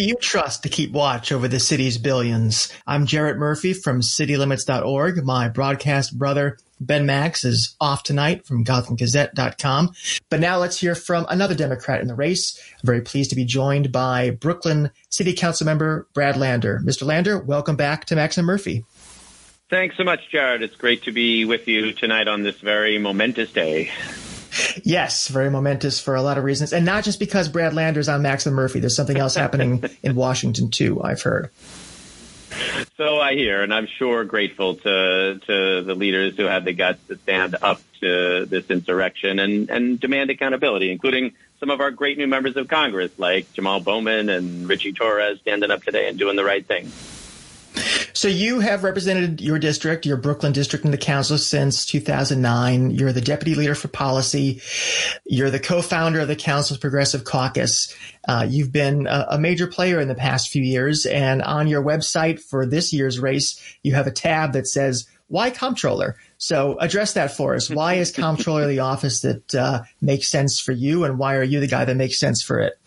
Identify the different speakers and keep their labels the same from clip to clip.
Speaker 1: Do you trust to keep watch over the city's billions? I'm Jarrett Murphy from citylimits.org. My broadcast brother, Ben Max, is off tonight from GothamGazette.com. But now let's hear from another Democrat in the race. I'm very pleased to be joined by Brooklyn City Council member Brad Lander. Mr. Lander, welcome back to Max and Murphy.
Speaker 2: Thanks so much, Jarrett. It's great to be with you tonight on this very momentous day.
Speaker 1: Yes, very momentous for a lot of reasons, and not just because Brad Lander's on Max and Murphy. There's something else happening in Washington too. I've heard.
Speaker 2: So I hear, and I'm sure grateful to to the leaders who had the guts to stand up to this insurrection and and demand accountability, including some of our great new members of Congress like Jamal Bowman and Richie Torres standing up today and doing the right thing.
Speaker 1: So you have represented your district, your Brooklyn district in the council since 2009. You're the deputy leader for policy. You're the co-founder of the council's progressive caucus. Uh, you've been a, a, major player in the past few years. And on your website for this year's race, you have a tab that says, why comptroller? So address that for us. Why is comptroller the office that uh, makes sense for you? And why are you the guy that makes sense for it?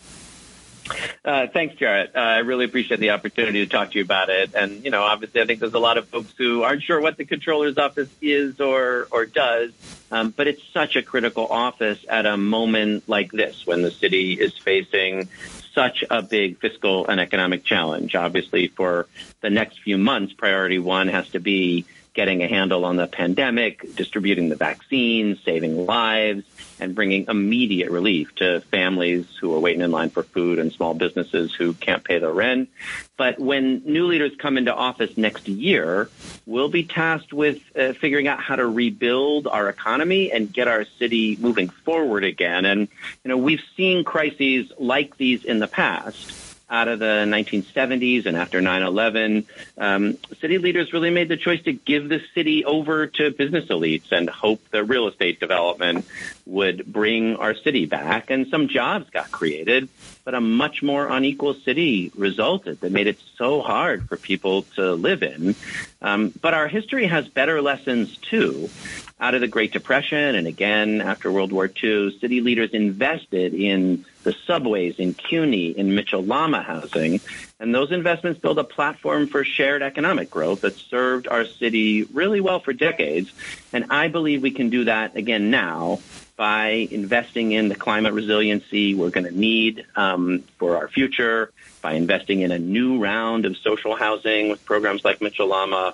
Speaker 2: Uh, thanks, Jarrett. Uh, I really appreciate the opportunity to talk to you about it. And, you know, obviously, I think there's a lot of folks who aren't sure what the controller's office is or, or does. Um, but it's such a critical office at a moment like this when the city is facing such a big fiscal and economic challenge. Obviously, for the next few months, priority one has to be getting a handle on the pandemic, distributing the vaccines, saving lives, and bringing immediate relief to families who are waiting in line for food and small businesses who can't pay their rent. But when new leaders come into office next year, we'll be tasked with uh, figuring out how to rebuild our economy and get our city moving forward again. And, you know, we've seen crises like these in the past out of the 1970s and after 9-11, um, city leaders really made the choice to give the city over to business elites and hope that real estate development would bring our city back. And some jobs got created, but a much more unequal city resulted that made it so hard for people to live in. Um, but our history has better lessons too out of the Great Depression and again after World War II, city leaders invested in the subways in CUNY, in Mitchell-Lama housing, and those investments build a platform for shared economic growth that served our city really well for decades. And I believe we can do that again now by investing in the climate resiliency we're going to need um, for our future, by investing in a new round of social housing with programs like Mitchell-Lama,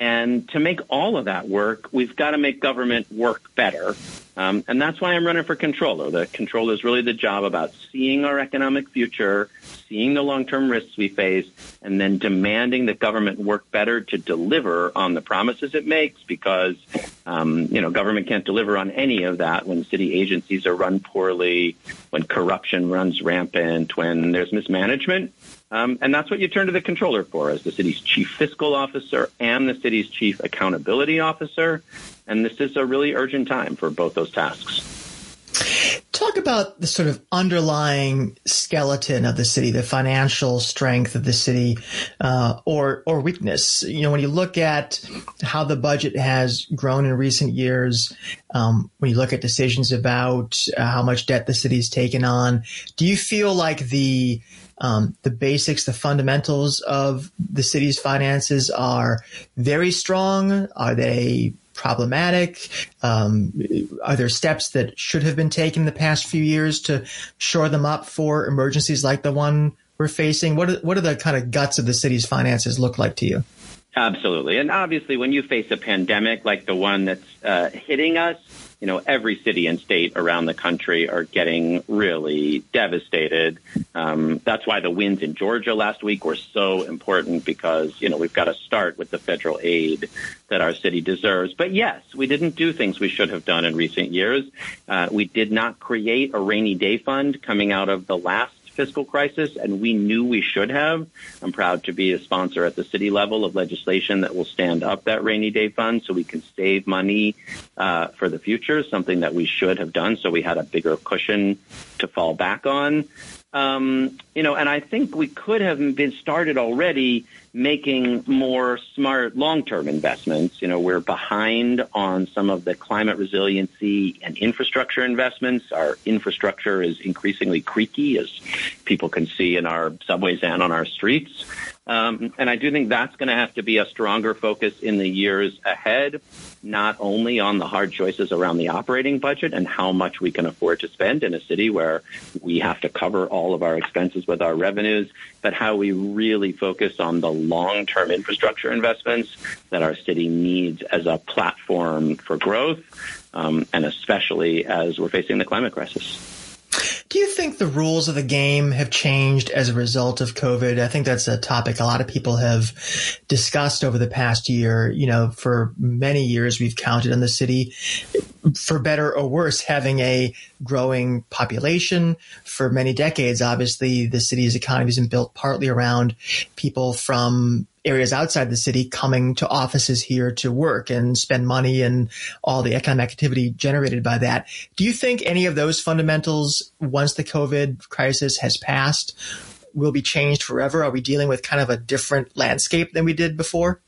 Speaker 2: and to make all of that work, we've got to make government work better. Um, and that's why I'm running for controller. The controller is really the job about seeing our economic future, seeing the long-term risks we face, and then demanding that government work better to deliver on the promises it makes because, um, you know, government can't deliver on any of that when city agencies are run poorly, when corruption runs rampant, when there's mismanagement. Um, and that's what you turn to the controller for as the city's chief fiscal officer and the city's chief accountability officer. And this is a really urgent time for both those tasks.
Speaker 1: Talk about the sort of underlying skeleton of the city, the financial strength of the city, uh, or or weakness. You know, when you look at how the budget has grown in recent years, um, when you look at decisions about uh, how much debt the city's taken on, do you feel like the um, the basics, the fundamentals of the city's finances are very strong? Are they problematic? Um, are there steps that should have been taken the past few years to shore them up for emergencies like the one we're facing? What are, what are the kind of guts of the city's finances look like to you?
Speaker 2: Absolutely. And obviously, when you face a pandemic like the one that's uh, hitting us, you know, every city and state around the country are getting really devastated. Um, that's why the wins in Georgia last week were so important because, you know, we've got to start with the federal aid that our city deserves. But yes, we didn't do things we should have done in recent years. Uh, we did not create a rainy day fund coming out of the last fiscal crisis, and we knew we should have. I'm proud to be a sponsor at the city level of legislation that will stand up that rainy day fund so we can save money uh, for the future, something that we should have done so we had a bigger cushion to fall back on. Um, you know, and I think we could have been started already making more smart long-term investments. You know, we're behind on some of the climate resiliency and infrastructure investments. Our infrastructure is increasingly creaky, as people can see in our subways and on our streets. Um, and I do think that's going to have to be a stronger focus in the years ahead, not only on the hard choices around the operating budget and how much we can afford to spend in a city where we have to cover all of our expenses with our revenues, but how we really focus on the long-term infrastructure investments that our city needs as a platform for growth, um, and especially as we're facing the climate crisis.
Speaker 1: Do you think the rules of the game have changed as a result of COVID? I think that's a topic a lot of people have discussed over the past year. You know, for many years, we've counted on the city, for better or worse, having a growing population. For many decades, obviously, the city's economy has been built partly around people from areas outside the city coming to offices here to work and spend money and all the economic activity generated by that. Do you think any of those fundamentals, once the COVID crisis has passed, will be changed forever? Are we dealing with kind of a different landscape than we did before?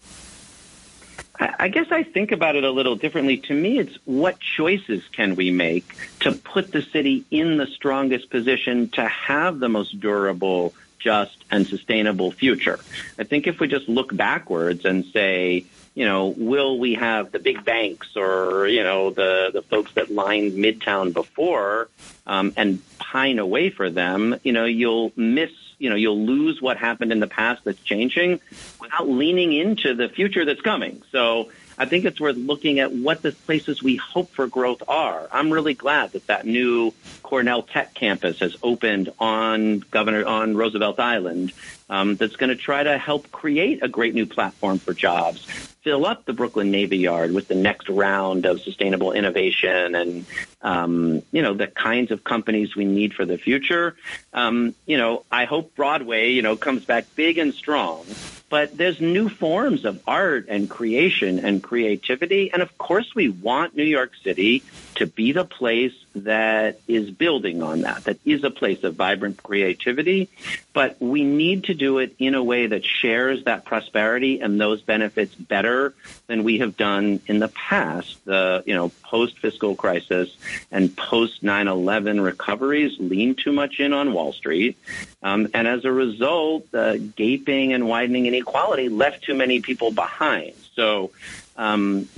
Speaker 2: I guess I think about it a little differently. To me, it's what choices can we make to put the city in the strongest position to have the most durable just, and sustainable future. I think if we just look backwards and say, you know, will we have the big banks or, you know, the, the folks that lined Midtown before um, and pine away for them, you know, you'll miss, you know, you'll lose what happened in the past that's changing without leaning into the future that's coming. So I think it's worth looking at what the places we hope for growth are. I'm really glad that that new Cornell Tech campus has opened on Governor on Roosevelt Island. Um, that's going to try to help create a great new platform for jobs, fill up the Brooklyn Navy Yard with the next round of sustainable innovation and um, you know the kinds of companies we need for the future. Um, you know, I hope Broadway you know comes back big and strong. But there's new forms of art and creation and creativity. And of course, we want New York City to be the place that is building on that, that is a place of vibrant creativity. But we need to do it in a way that shares that prosperity and those benefits better than we have done in the past. The, you know, post fiscal crisis and post 9-11 recoveries lean too much in on Wall Street. Um, and as a result, uh, gaping and widening inequality left too many people behind. So um,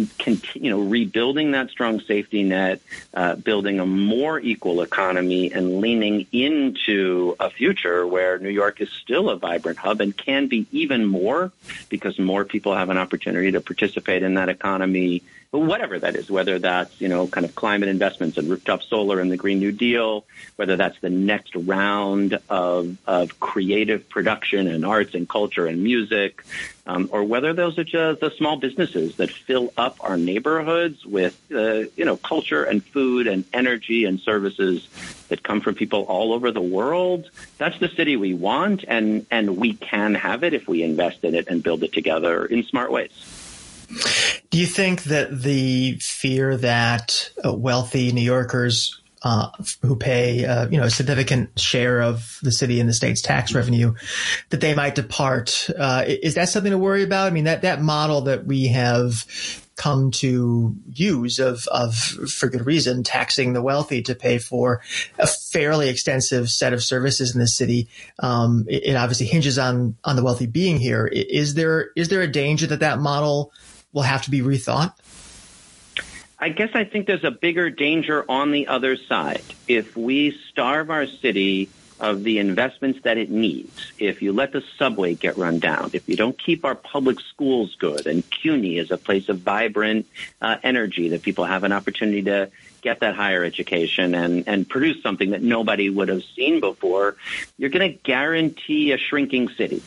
Speaker 2: you know, rebuilding that strong safety net, uh, building a more equal economy, and leaning into a future where New York is still a vibrant hub and can be even more because more people have an opportunity to participate in that economy whatever that is, whether that's, you know, kind of climate investments and rooftop solar and the Green New Deal, whether that's the next round of, of creative production and arts and culture and music, um, or whether those are just the small businesses that fill up our neighborhoods with, uh, you know, culture and food and energy and services that come from people all over the world. That's the city we want, and, and we can have it if we invest in it and build it together in smart ways.
Speaker 1: Do you think that the fear that uh, wealthy New Yorkers uh, who pay uh, you know a significant share of the city and the state's tax revenue that they might depart uh, is that something to worry about? I mean that that model that we have come to use of of for good reason taxing the wealthy to pay for a fairly extensive set of services in the city. Um, it, it obviously hinges on on the wealthy being here. Is there is there a danger that that model will have to be rethought?
Speaker 2: I guess I think there's a bigger danger on the other side. If we starve our city of the investments that it needs, if you let the subway get run down, if you don't keep our public schools good, and CUNY is a place of vibrant uh, energy that people have an opportunity to get that higher education and, and produce something that nobody would have seen before, you're going to guarantee a shrinking city.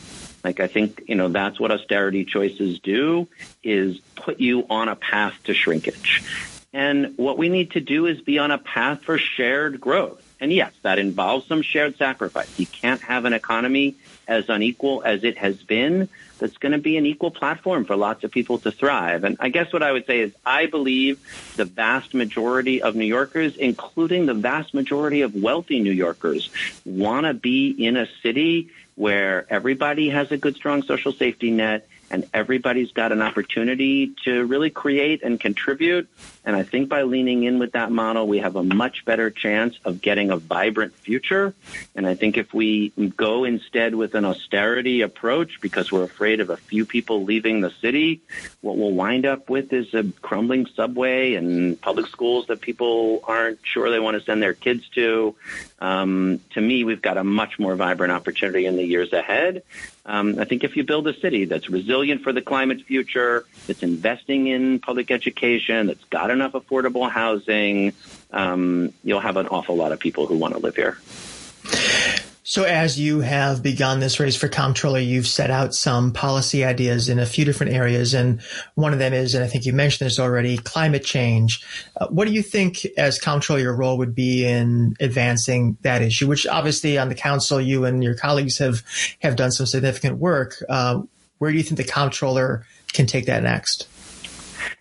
Speaker 2: Like I think, you know, that's what austerity choices do is put you on a path to shrinkage. And what we need to do is be on a path for shared growth. And yes, that involves some shared sacrifice. You can't have an economy as unequal as it has been, that's going to be an equal platform for lots of people to thrive. And I guess what I would say is I believe the vast majority of New Yorkers, including the vast majority of wealthy New Yorkers, want to be in a city where everybody has a good, strong social safety net and everybody's got an opportunity to really create and contribute. And I think by leaning in with that model, we have a much better chance of getting a vibrant future. And I think if we go instead with an austerity approach because we're afraid of a few people leaving the city, what we'll wind up with is a crumbling subway and public schools that people aren't sure they want to send their kids to. Um, to me, we've got a much more vibrant opportunity in the years ahead. Um, I think if you build a city that's resilient for the climate future, that's investing in public education, that's got enough affordable housing, um, you'll have an awful lot of people who want to live here.
Speaker 1: So, as you have begun this race for comptroller, you've set out some policy ideas in a few different areas. And one of them is, and I think you mentioned this already, climate change. Uh, what do you think, as comptroller, your role would be in advancing that issue, which obviously on the council, you and your colleagues have, have done some significant work. Uh, where do you think the comptroller can take that next?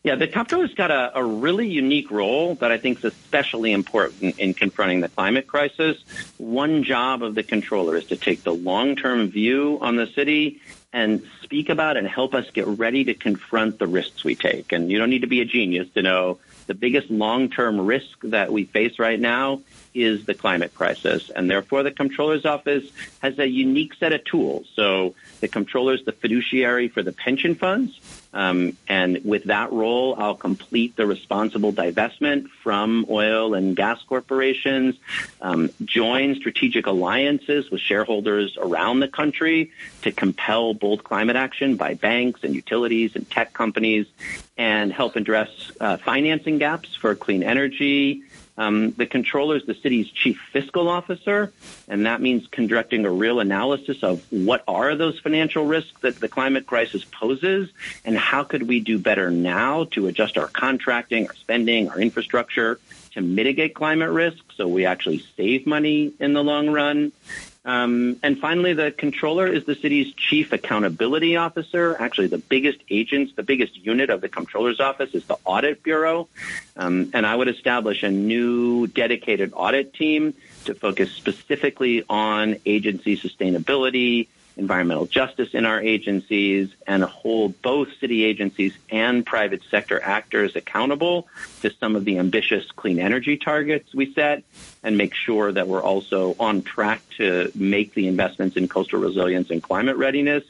Speaker 2: Yeah, the comptroller's got a, a really unique role that I think is especially important in confronting the climate crisis. One job of the controller is to take the long-term view on the city and speak about and help us get ready to confront the risks we take. And you don't need to be a genius to know the biggest long-term risk that we face right now is the climate crisis. And therefore, the comptroller's office has a unique set of tools. So the comptroller is the fiduciary for the pension funds. Um, and with that role, I'll complete the responsible divestment from oil and gas corporations, um, join strategic alliances with shareholders around the country to compel bold climate action by banks and utilities and tech companies, and help address uh, financing gaps for clean energy, um, the controller is the city's chief fiscal officer, and that means conducting a real analysis of what are those financial risks that the climate crisis poses, and how could we do better now to adjust our contracting, our spending, our infrastructure to mitigate climate risk so we actually save money in the long run. Um, and finally, the controller is the city's chief accountability officer. Actually, the biggest agents, the biggest unit of the controller's office is the audit bureau. Um, and I would establish a new dedicated audit team to focus specifically on agency sustainability, environmental justice in our agencies and hold both city agencies and private sector actors accountable to some of the ambitious clean energy targets we set and make sure that we're also on track to make the investments in coastal resilience and climate readiness.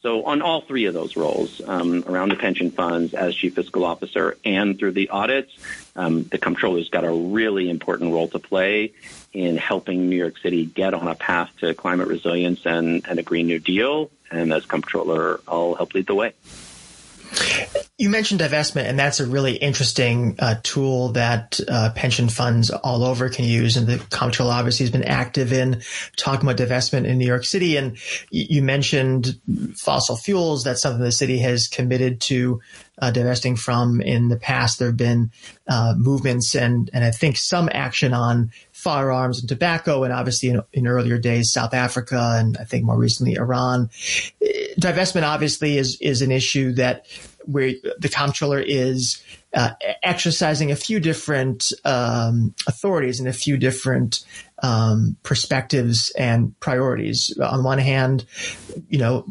Speaker 2: So on all three of those roles, um, around the pension funds as chief fiscal officer and through the audits, um, the comptroller's got a really important role to play in helping New York City get on a path to climate resilience and, and a Green New Deal. And as comptroller, I'll help lead the way.
Speaker 1: You mentioned divestment, and that's a really interesting uh, tool that uh, pension funds all over can use. And the comptroller obviously has been active in talking about divestment in New York City. And you mentioned fossil fuels. That's something the city has committed to uh, divesting from in the past. There have been uh, movements and and I think some action on firearms and tobacco, and obviously in, in, earlier days South Africa and I think more recently Iran. Divestment obviously is is an issue that where the comptroller is uh, exercising a few different um, authorities and a few different um, perspectives and priorities. On one hand, you know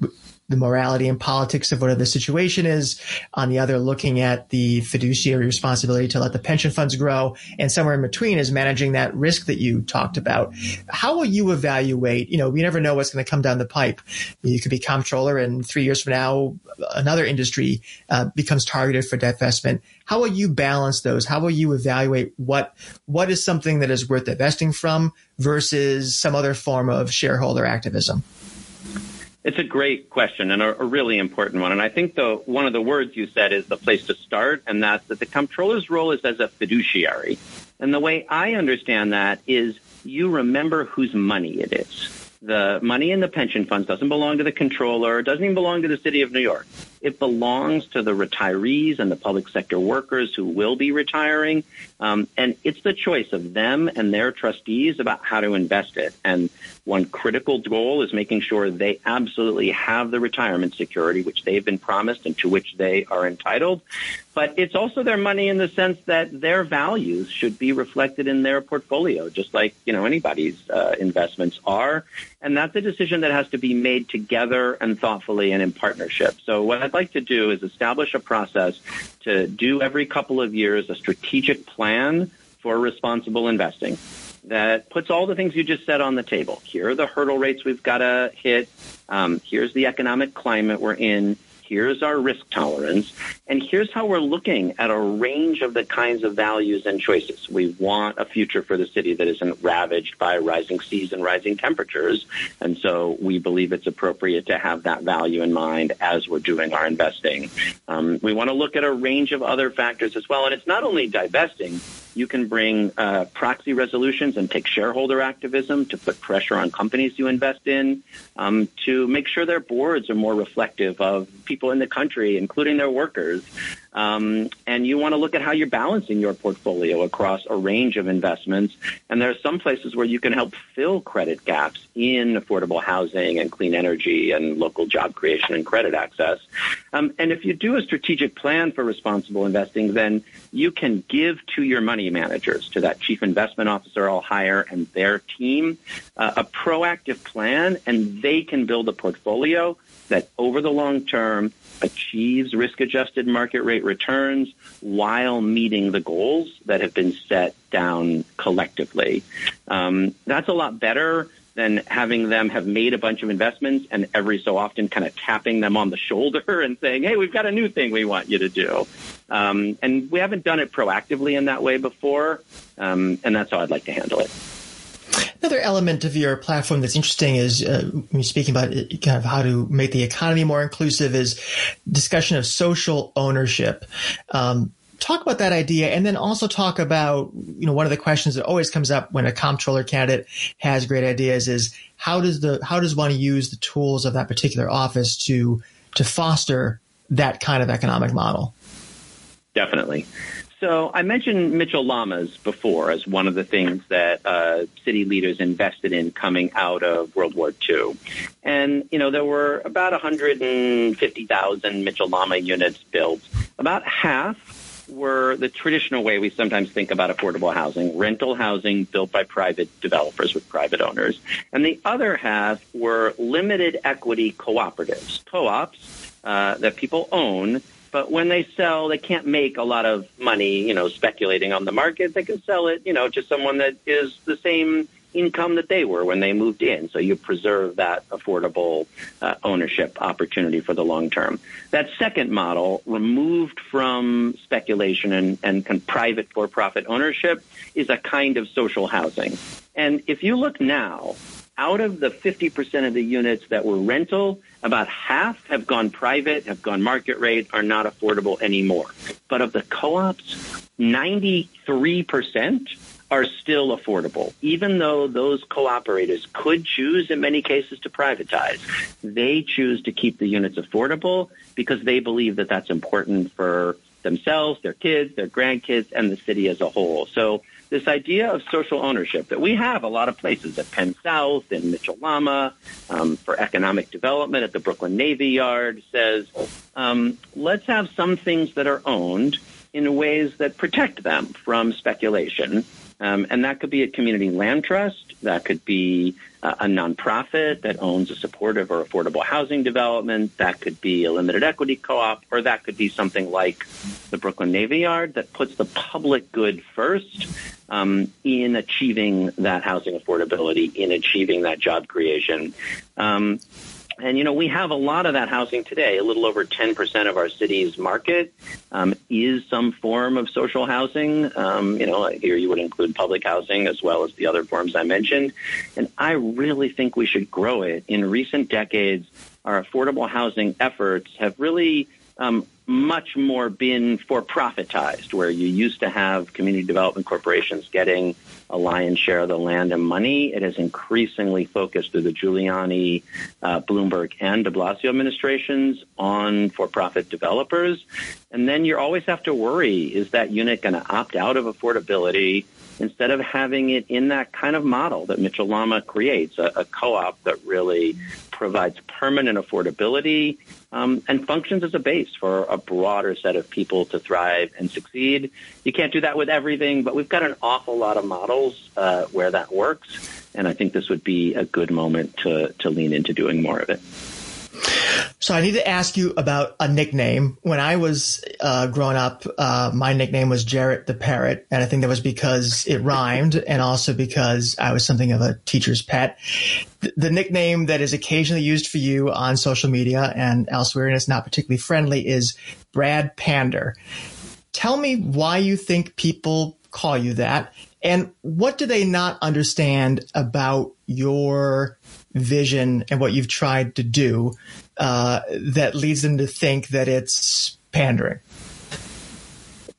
Speaker 1: the morality and politics of whatever the situation is. On the other, looking at the fiduciary responsibility to let the pension funds grow. And somewhere in between is managing that risk that you talked about. How will you evaluate? You know, we never know what's going to come down the pipe. You could be comptroller and three years from now, another industry uh, becomes targeted for divestment. How will you balance those? How will you evaluate what, what is something that is worth divesting from versus some other form of shareholder activism?
Speaker 2: It's a great question and a, a, really important one. And I think the one of the words you said is the place to start, and that's that the comptroller's role is as a fiduciary. And the way I understand that is you remember whose money it is. The money in the pension funds doesn't belong to the controller, doesn't even belong to the city of New York. It belongs to the retirees and the public sector workers who will be retiring. Um, and it's the choice of them and their trustees about how to invest it. And one critical goal is making sure they absolutely have the retirement security which they've been promised and to which they are entitled. But it's also their money in the sense that their values should be reflected in their portfolio, just like you know anybody's uh, investments are. And that's a decision that has to be made together and thoughtfully and in partnership. So what I'd like to do is establish a process to do every couple of years a strategic plan for responsible investing that puts all the things you just said on the table. Here are the hurdle rates we've got to hit. Um, here's the economic climate we're in. Here's our risk tolerance. And here's how we're looking at a range of the kinds of values and choices. We want a future for the city that isn't ravaged by rising seas and rising temperatures. And so we believe it's appropriate to have that value in mind as we're doing our investing. Um, we want to look at a range of other factors as well. And it's not only divesting, you can bring uh, proxy resolutions and take shareholder activism to put pressure on companies you invest in um, to make sure their boards are more reflective of people in the country, including their workers. Um, and you want to look at how you're balancing your portfolio across a range of investments. And there are some places where you can help fill credit gaps in affordable housing and clean energy and local job creation and credit access. Um, and if you do a strategic plan for responsible investing, then you can give to your money managers, to that chief investment officer I'll hire and their team, uh, a proactive plan, and they can build a portfolio that over the long term achieves risk adjusted market rate returns while meeting the goals that have been set down collectively. Um, that's a lot better than having them have made a bunch of investments and every so often kind of tapping them on the shoulder and saying, hey, we've got a new thing we want you to do. Um, and we haven't done it proactively in that way before, um, and that's how I'd like to handle it.
Speaker 1: Another element of your platform that's interesting is uh, when you're speaking about it, kind of how to make the economy more inclusive is discussion of social ownership. Um, talk about that idea and then also talk about, you know, one of the questions that always comes up when a comptroller candidate has great ideas is how does the, how does one use the tools of that particular office to, to foster that kind of economic model?
Speaker 2: Definitely. So I mentioned Mitchell Lamas before as one of the things that uh, city leaders invested in coming out of World War II. And, you know, there were about 150,000 Mitchell Lama units built. About half were the traditional way we sometimes think about affordable housing, rental housing built by private developers with private owners. And the other half were limited equity cooperatives, co-ops uh, that people own but when they sell, they can't make a lot of money, you know, speculating on the market. They can sell it, you know, to someone that is the same income that they were when they moved in. So you preserve that affordable uh, ownership opportunity for the long term. That second model, removed from speculation and, and private for profit ownership, is a kind of social housing. And if you look now, out of the 50% of the units that were rental, about half have gone private, have gone market rate, are not affordable anymore. But of the co-ops, 93% are still affordable. Even though those co-operators could choose in many cases to privatize, they choose to keep the units affordable because they believe that that's important for themselves, their kids, their grandkids, and the city as a whole. So this idea of social ownership that we have a lot of places at Penn South, and Mitchell Lama, um, for economic development at the Brooklyn Navy Yard says, um, let's have some things that are owned in ways that protect them from speculation um, and that could be a community land trust. That could be uh, a nonprofit that owns a supportive or affordable housing development. That could be a limited equity co-op, or that could be something like the Brooklyn Navy Yard that puts the public good first um, in achieving that housing affordability, in achieving that job creation. Um, and, you know, we have a lot of that housing today. A little over 10% of our city's market um, is some form of social housing. Um, you know, here you would include public housing as well as the other forms I mentioned. And I really think we should grow it. In recent decades, our affordable housing efforts have really um, much more been for profitized, where you used to have community development corporations getting a lion's share of the land and money. It has increasingly focused through the Giuliani, uh, Bloomberg, and de Blasio administrations on for profit developers. And then you always have to worry is that unit going to opt out of affordability? Instead of having it in that kind of model that Mitchell Lama creates, a, a co-op that really provides permanent affordability um, and functions as a base for a broader set of people to thrive and succeed. You can't do that with everything, but we've got an awful lot of models uh, where that works, and I think this would be a good moment to to lean into doing more of it.
Speaker 1: So I need to ask you about a nickname. When I was uh, growing up, uh, my nickname was Jarrett the Parrot, and I think that was because it rhymed, and also because I was something of a teacher's pet. The, the nickname that is occasionally used for you on social media and elsewhere, and it's not particularly friendly, is Brad Pander. Tell me why you think people call you that, and what do they not understand about your vision and what you've tried to do uh, that leads them to think that it's pandering?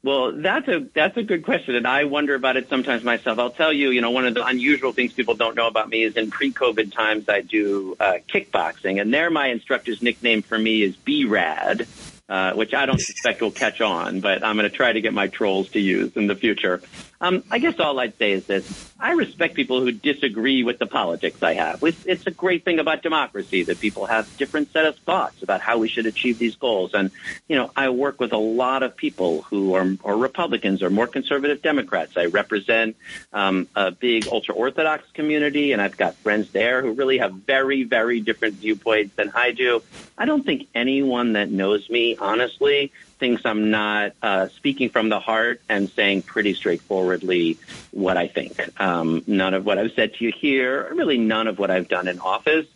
Speaker 2: Well, that's a that's a good question, and I wonder about it sometimes myself. I'll tell you, you know, one of the unusual things people don't know about me is in pre-COVID times I do uh, kickboxing, and there my instructor's nickname for me is B-Rad, uh, which I don't suspect will catch on, but I'm going to try to get my trolls to use in the future. Um, I guess all I'd say is this. I respect people who disagree with the politics I have. It's a great thing about democracy that people have different set of thoughts about how we should achieve these goals. And, you know, I work with a lot of people who are, are Republicans or more conservative Democrats. I represent um, a big ultra-Orthodox community, and I've got friends there who really have very, very different viewpoints than I do. I don't think anyone that knows me, honestly, thinks I'm not uh, speaking from the heart and saying pretty straightforwardly what I think. Um, none of what I've said to you here, or really none of what I've done in office,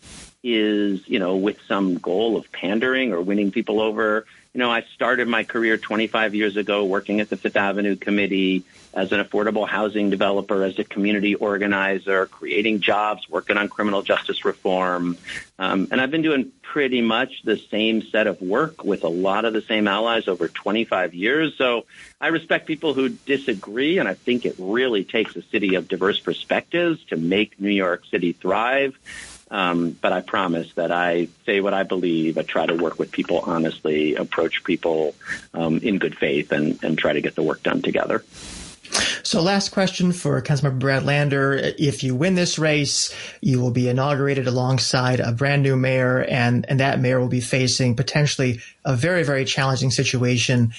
Speaker 2: is you know with some goal of pandering or winning people over you know, I started my career 25 years ago working at the Fifth Avenue Committee as an affordable housing developer, as a community organizer, creating jobs, working on criminal justice reform. Um, and I've been doing pretty much the same set of work with a lot of the same allies over 25 years. So I respect people who disagree, and I think it really takes a city of diverse perspectives to make New York City thrive. Um, but I promise that I say what I believe. I try to work with people honestly, approach people um, in good faith, and, and try to get the work done together.
Speaker 1: So, last question for Councilmember Brad Lander. If you win this race, you will be inaugurated alongside a brand new mayor, and, and that mayor will be facing potentially a very, very challenging situation.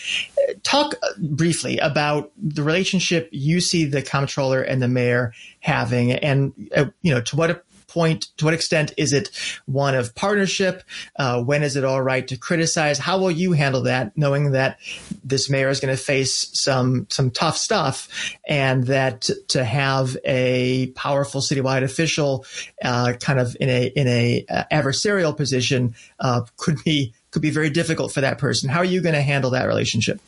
Speaker 1: Talk briefly about the relationship you see the comptroller and the mayor having, and uh, you know to what point? To what extent is it one of partnership? Uh, when is it all right to criticize? How will you handle that, knowing that this mayor is going to face some some tough stuff, and that to have a powerful citywide official, uh, kind of in a in a uh, adversarial position, uh, could be could be very difficult for that person. How are you going to handle that relationship?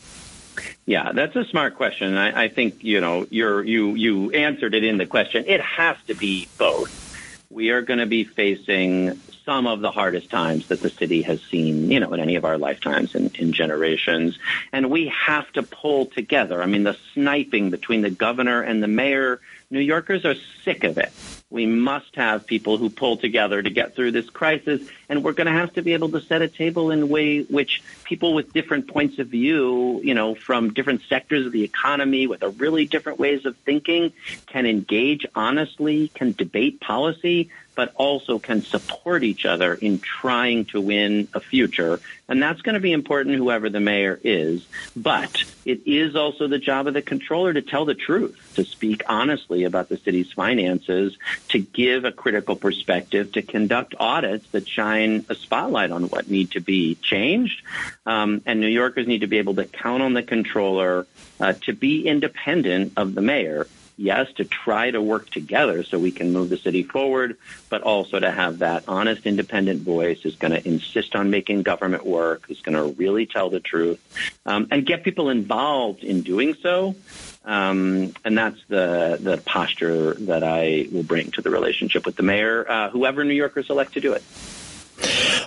Speaker 2: Yeah, that's a smart question. I, I think you know you're you you answered it in the question. It has to be both we are going to be facing some of the hardest times that the city has seen, you know, in any of our lifetimes in, in generations. And we have to pull together. I mean, the sniping between the governor and the mayor, New Yorkers are sick of it. We must have people who pull together to get through this crisis, and we're going to have to be able to set a table in a way which people with different points of view, you know, from different sectors of the economy with a really different ways of thinking can engage honestly, can debate policy, but also can support each other in trying to win a future. And that's going to be important, whoever the mayor is. But it is also the job of the controller to tell the truth, to speak honestly about the city's finances, to give a critical perspective, to conduct audits that shine a spotlight on what need to be changed. Um, and New Yorkers need to be able to count on the controller uh, to be independent of the mayor yes, to try to work together so we can move the city forward, but also to have that honest, independent voice who's going to insist on making government work, who's going to really tell the truth, um, and get people involved in doing so. Um, and that's the the posture that I will bring to the relationship with the mayor, uh, whoever New Yorkers elect to do it.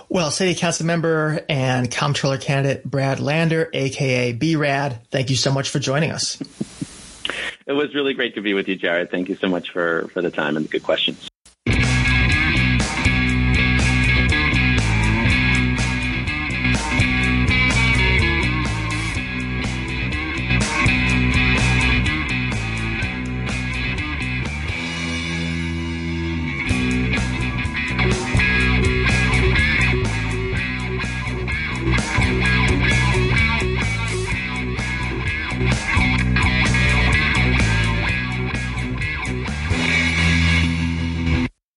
Speaker 1: Well, City Council member and Comptroller candidate Brad Lander, aka B-Rad, thank you so much for joining us.
Speaker 2: It was really great to be with you, Jarrett. Thank you so much for, for the time and the good questions.